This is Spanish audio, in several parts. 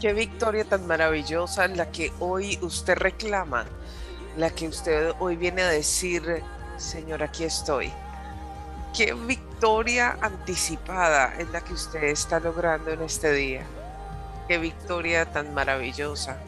Qué victoria tan maravillosa la que hoy usted reclama, la que usted hoy viene a decir, Señor, aquí estoy. Qué victoria anticipada es la que usted está logrando en este día. Qué victoria tan maravillosa.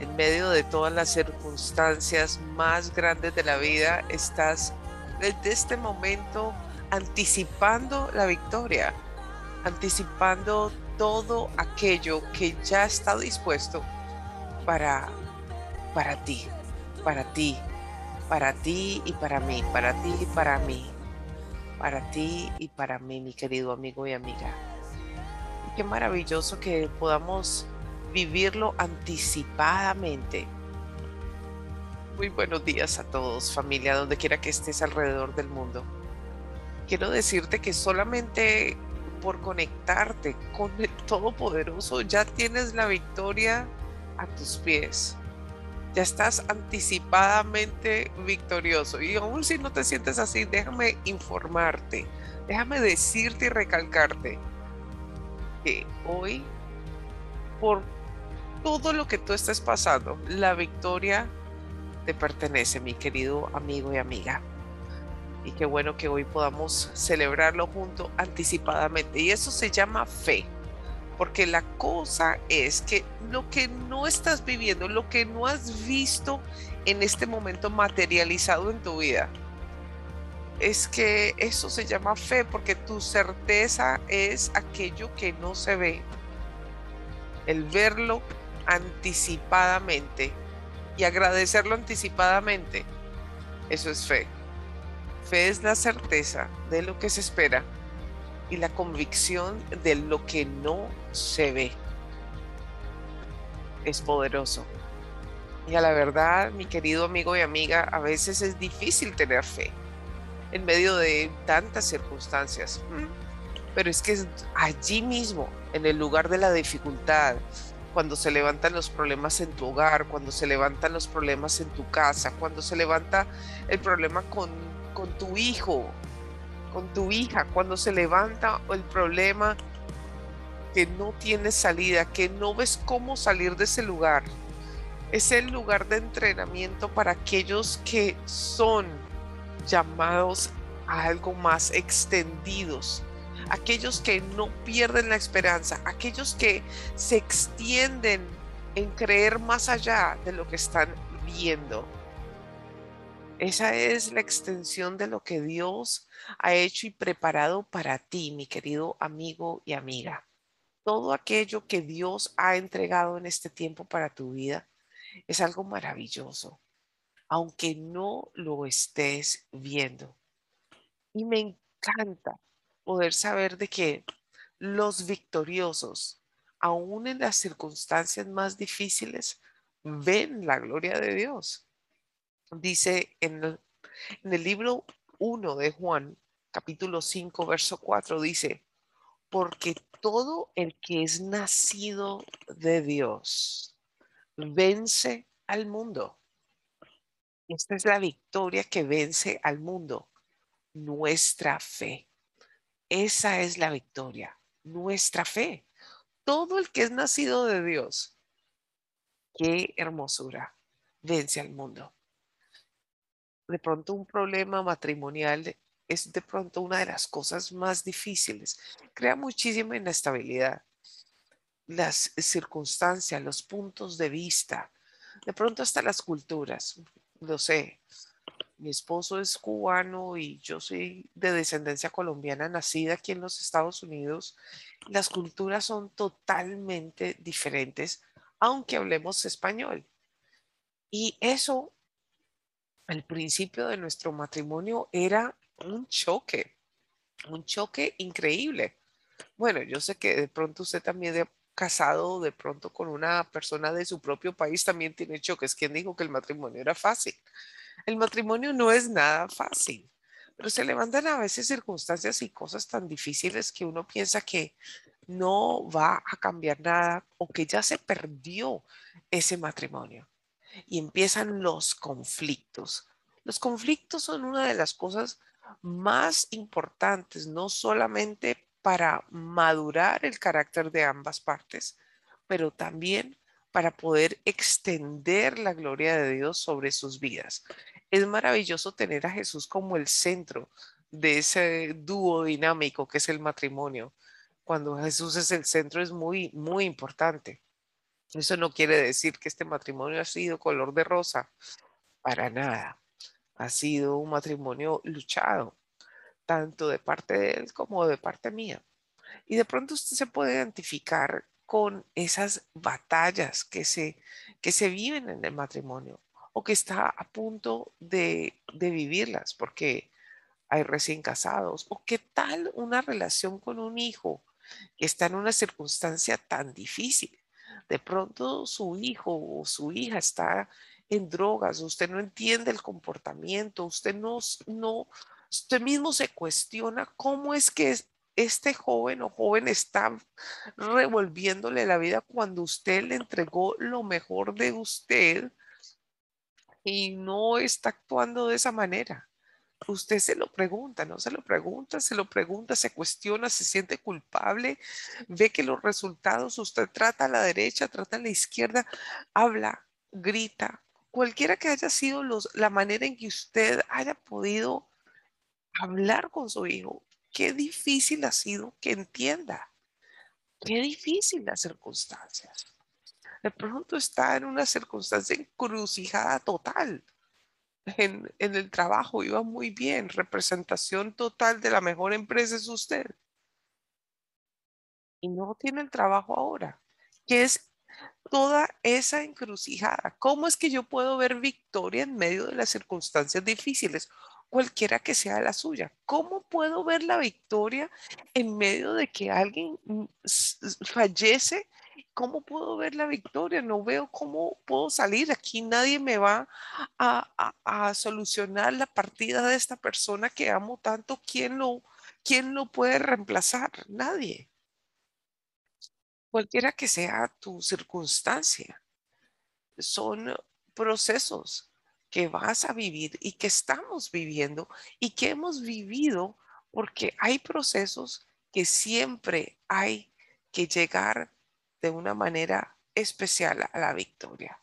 En medio de todas las circunstancias más grandes de la vida, estás desde este momento anticipando la victoria, anticipando todo aquello que ya está dispuesto para, para ti, para ti, para ti y para mí, para ti y para mí, para ti y para mí, mi querido amigo y amiga. Qué maravilloso que podamos vivirlo anticipadamente. Muy buenos días a todos, familia, donde quiera que estés alrededor del mundo. Quiero decirte que solamente por conectarte con el Todopoderoso ya tienes la victoria a tus pies. Ya estás anticipadamente victorioso. Y aún si no te sientes así, déjame informarte, déjame decirte y recalcarte que hoy, por todo lo que tú estés pasando, la victoria te pertenece, mi querido amigo y amiga. Y qué bueno que hoy podamos celebrarlo junto anticipadamente. Y eso se llama fe. Porque la cosa es que lo que no estás viviendo, lo que no has visto en este momento materializado en tu vida, es que eso se llama fe porque tu certeza es aquello que no se ve. El verlo anticipadamente y agradecerlo anticipadamente, eso es fe. Fe es la certeza de lo que se espera y la convicción de lo que no se ve. Es poderoso. Y a la verdad, mi querido amigo y amiga, a veces es difícil tener fe en medio de tantas circunstancias. Mm. Pero es que es allí mismo, en el lugar de la dificultad, cuando se levantan los problemas en tu hogar, cuando se levantan los problemas en tu casa, cuando se levanta el problema con, con tu hijo, con tu hija, cuando se levanta el problema que no tienes salida, que no ves cómo salir de ese lugar. Es el lugar de entrenamiento para aquellos que son llamados a algo más extendidos, aquellos que no pierden la esperanza, aquellos que se extienden en creer más allá de lo que están viendo. Esa es la extensión de lo que Dios ha hecho y preparado para ti, mi querido amigo y amiga. Todo aquello que Dios ha entregado en este tiempo para tu vida es algo maravilloso, aunque no lo estés viendo. Y me encanta poder saber de que los victoriosos, aún en las circunstancias más difíciles, ven la gloria de Dios. Dice en el, libro 1 de Juan, capítulo 5, verso 4, dice, porque todo el que es nacido de Dios vence al mundo. Esta es la victoria que vence al mundo, nuestra fe. Esa es la victoria, nuestra fe. Todo el que es nacido de Dios, qué hermosura, vence al mundo. De pronto un problema matrimonial es de pronto una de las cosas más difíciles. Crea muchísima inestabilidad. Las circunstancias, los puntos de vista, de pronto hasta las culturas. Lo sé, mi esposo es cubano y yo soy de descendencia colombiana, nacida aquí en los Estados Unidos. Las culturas son totalmente diferentes, aunque hablemos español. Y eso, al principio de nuestro matrimonio, era un choque, un choque increíble. Bueno, yo sé que de pronto usted también de casado de pronto con una persona de su propio país también tiene choques. ¿Quién dijo que el matrimonio era fácil? El matrimonio no es nada fácil, pero se levantan a veces circunstancias y cosas tan difíciles que uno piensa que no va a cambiar nada o que ya se perdió ese matrimonio. Y empiezan los conflictos. Los conflictos son una de las cosas más importantes, no solamente para madurar el carácter de ambas partes, pero también para poder extender la gloria de Dios sobre sus vidas. Es maravilloso tener a Jesús como el centro de ese dúo dinámico que es el matrimonio. Cuando Jesús es el centro es muy, muy importante. Eso no quiere decir que este matrimonio ha sido color de rosa, para nada. Ha sido un matrimonio luchado, tanto de parte de él como de parte mía. Y de pronto usted se puede identificar con esas batallas que se, que se viven en el matrimonio o que está a punto de, de vivirlas porque hay recién casados o qué tal una relación con un hijo que está en una circunstancia tan difícil. De pronto su hijo o su hija está en drogas, usted no entiende el comportamiento, usted no, usted mismo se cuestiona cómo es que este joven o joven está revolviéndole la vida cuando usted le entregó lo mejor de usted y no está actuando de esa manera. Usted se lo pregunta, no se lo pregunta, se lo pregunta, se cuestiona, se siente culpable, ve que los resultados, usted trata a la derecha, trata a la izquierda, habla, grita, cualquiera que haya sido los, la manera en que usted haya podido hablar con su hijo, qué difícil ha sido que entienda. Qué difícil las circunstancias. De pronto está en una circunstancia encrucijada total. En, el trabajo iba muy bien, representación total de la mejor empresa es usted. Y no tiene el trabajo ahora. ¿Qué es toda esa encrucijada? ¿Cómo es que yo puedo ver victoria en medio de las circunstancias difíciles? cualquiera que sea la suya. ¿Cómo puedo ver la victoria en medio de que alguien mm, fallece? ¿Cómo puedo ver la victoria? No veo cómo puedo salir. Aquí nadie me va a, solucionar la partida de esta persona que amo tanto. ¿Quién lo, quién lo puede reemplazar? Nadie. Cualquiera que sea tu circunstancia. Son procesos que vas a vivir y que estamos viviendo y que hemos vivido porque hay procesos que siempre hay que llegar de una manera especial a la victoria.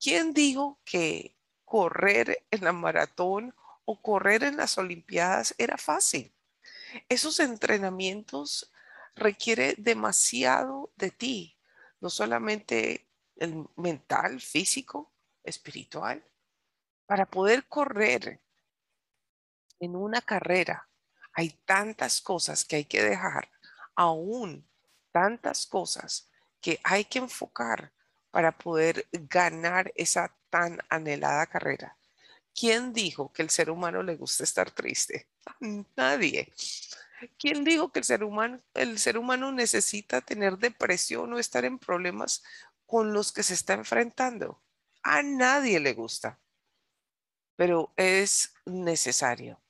¿Quién dijo que correr en la maratón o correr en las Olimpiadas era fácil? Esos entrenamientos requiere demasiado de ti, no solamente el mental, físico, espiritual. Para poder correr en una carrera hay tantas cosas que hay que dejar, aún tantas cosas que hay que enfocar para poder ganar esa tan anhelada carrera. ¿Quién dijo que el ser humano le gusta estar triste? Nadie. ¿Quién dijo que el ser humano, el ser humano necesita tener depresión o estar en problemas con los que se está enfrentando? A nadie le gusta pero es necesario.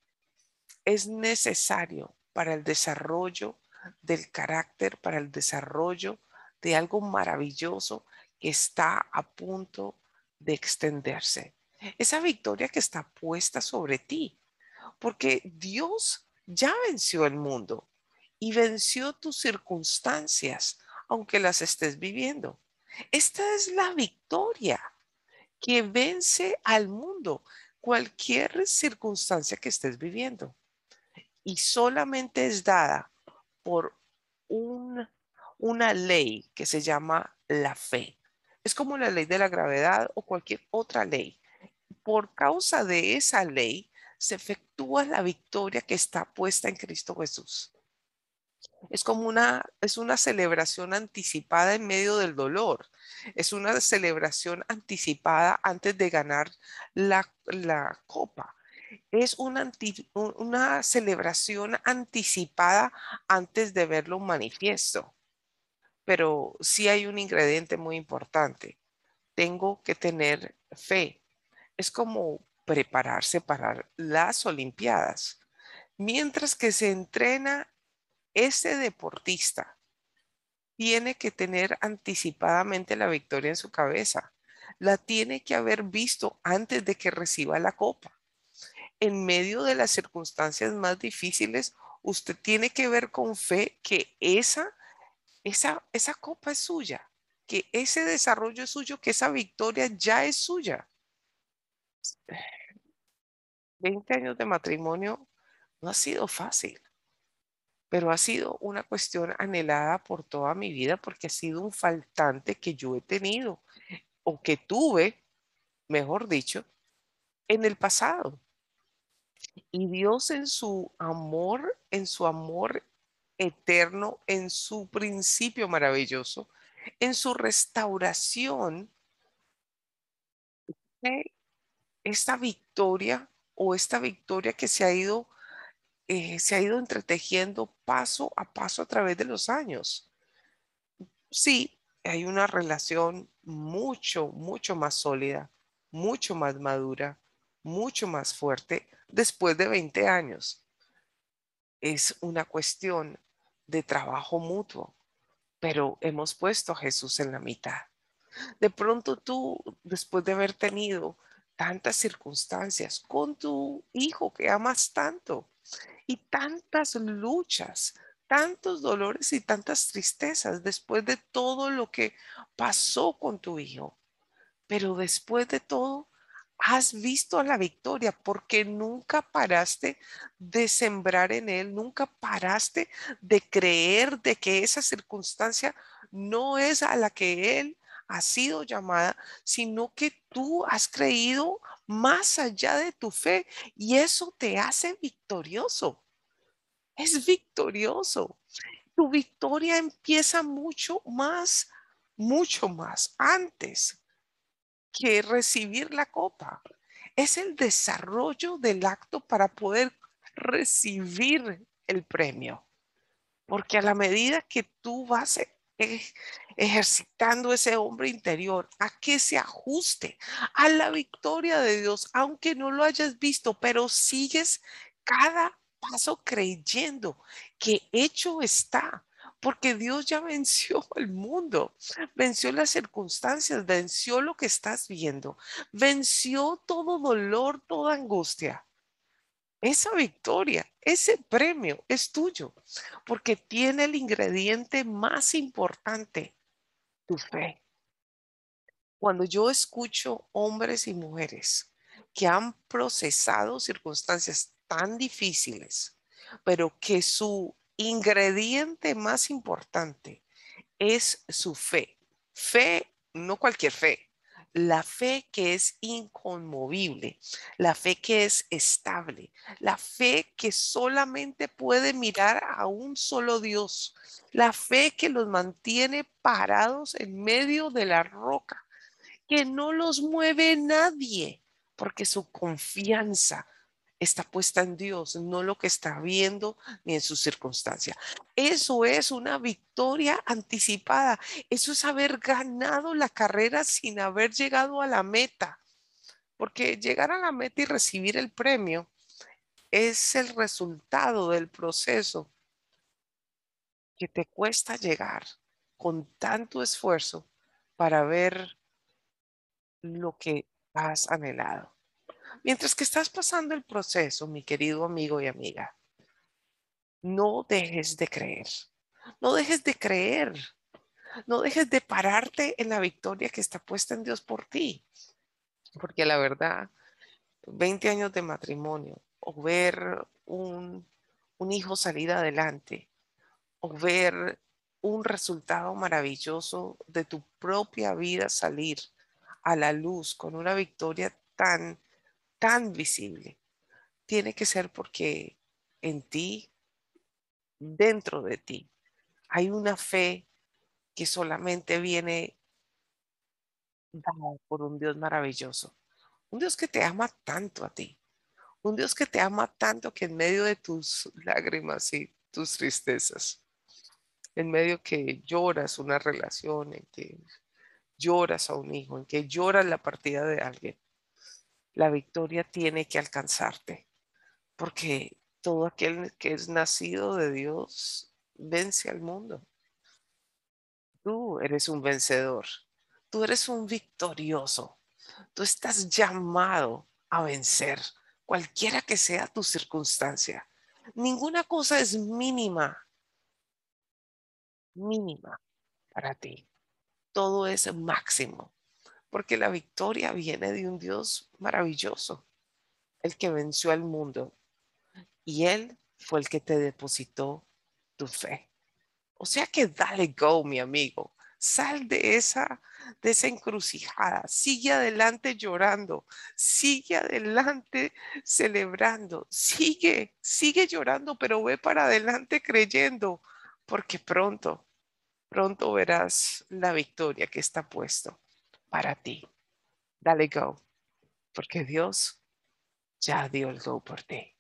Es necesario para el desarrollo del carácter, para el desarrollo de algo maravilloso que está a punto de extenderse. Esa victoria que está puesta sobre ti, porque Dios ya venció el mundo y venció tus circunstancias, aunque las estés viviendo. Esta es la victoria que vence al mundo cualquier circunstancia que estés viviendo. y solamente es dada por una ley que se llama la fe. Es como la ley de la gravedad o cualquier otra ley. Por causa de esa ley se efectúa la victoria que está puesta en Cristo Jesús. Es como una, es una celebración anticipada en medio del dolor. Es una celebración anticipada antes de ganar la, la copa. Es una, una celebración anticipada antes de verlo manifiesto. Pero sí hay un ingrediente muy importante. Tengo que tener fe. Es como prepararse para las Olimpiadas. Mientras que se entrena ese deportista tiene que tener anticipadamente la victoria en su cabeza. La tiene que haber visto antes de que reciba la copa. En medio de las circunstancias más difíciles, usted tiene que ver con fe que esa, esa, esa copa es suya, que ese desarrollo es suyo, que esa victoria ya es suya. 20 años de matrimonio no ha sido fácil pero ha sido una cuestión anhelada por toda mi vida porque ha sido un faltante que yo he tenido o que tuve, mejor dicho, en el pasado. Y Dios en su amor, en su amor eterno, en su principio maravilloso, en su restauración, esta victoria o esta victoria que se ha ido eh, se ha ido entretejiendo paso a paso a través de los años. Sí, hay una relación mucho, mucho más sólida, mucho más madura, mucho más fuerte después de 20 años. Es una cuestión de trabajo mutuo, pero hemos puesto a Jesús en la mitad. De pronto tú, después de haber tenido tantas circunstancias con tu hijo que amas tanto, y tantas luchas, tantos dolores y tantas tristezas después de todo lo que pasó con tu hijo. Pero después de todo, has visto la victoria porque nunca paraste de sembrar en él, nunca paraste de creer de que esa circunstancia no es a la que él ha sido llamada, sino que tú has creído más allá de tu fe y eso te hace victorioso. Es victorioso. Tu victoria empieza mucho más, mucho más antes que recibir la copa. Es el desarrollo del acto para poder recibir el premio. Porque a la medida que tú vas ejercitando ese hombre interior a que se ajuste a la victoria de Dios, aunque no lo hayas visto, pero sigues cada paso creyendo que hecho está, porque Dios ya venció el mundo, venció las circunstancias, venció lo que estás viendo, venció todo dolor, toda angustia. Esa victoria, ese premio es tuyo, porque tiene el ingrediente más importante, tu fe. Cuando yo escucho hombres y mujeres que han procesado circunstancias tan difíciles, pero que su ingrediente más importante es su fe. Fe, no cualquier fe, la fe que es inconmovible, la fe que es estable, la fe que solamente puede mirar a un solo Dios, la fe que los mantiene parados en medio de la roca, que no los mueve nadie, porque su confianza está puesta en Dios, no lo que está viendo ni en su circunstancia. Eso es una victoria anticipada. Eso es haber ganado la carrera sin haber llegado a la meta. Porque llegar a la meta y recibir el premio es el resultado del proceso que te cuesta llegar con tanto esfuerzo para ver lo que has anhelado. Mientras que estás pasando el proceso, mi querido amigo y amiga, no dejes de creer. No dejes de creer. No dejes de pararte en la victoria que está puesta en Dios por ti. Porque la verdad, 20 años de matrimonio o ver un, un hijo salir adelante o ver un resultado maravilloso de tu propia vida salir a la luz con una victoria tan, tan visible, tiene que ser porque en ti, dentro de ti, hay una fe que solamente viene dada por un Dios maravilloso. Un Dios que te ama tanto a ti. Un Dios que te ama tanto que en medio de tus lágrimas y tus tristezas, en medio que lloras una relación, en que lloras a un hijo, en que lloras la partida de alguien, la victoria tiene que alcanzarte, porque todo aquel que es nacido de Dios vence al mundo. Tú eres un vencedor, tú eres un victorioso, tú estás llamado a vencer, cualquiera que sea tu circunstancia. Ninguna cosa es mínima, mínima para ti. Todo es máximo, porque la victoria viene de un Dios maravilloso, el que venció al mundo, y Él fue el que te depositó tu fe. O sea que dale go, mi amigo. Sal de esa, de encrucijada. Sigue adelante llorando. Sigue adelante celebrando. Sigue, sigue llorando, pero ve para adelante creyendo, porque pronto, pronto verás la victoria que está puesto para ti. Dale go, porque Dios ya dio el go por ti.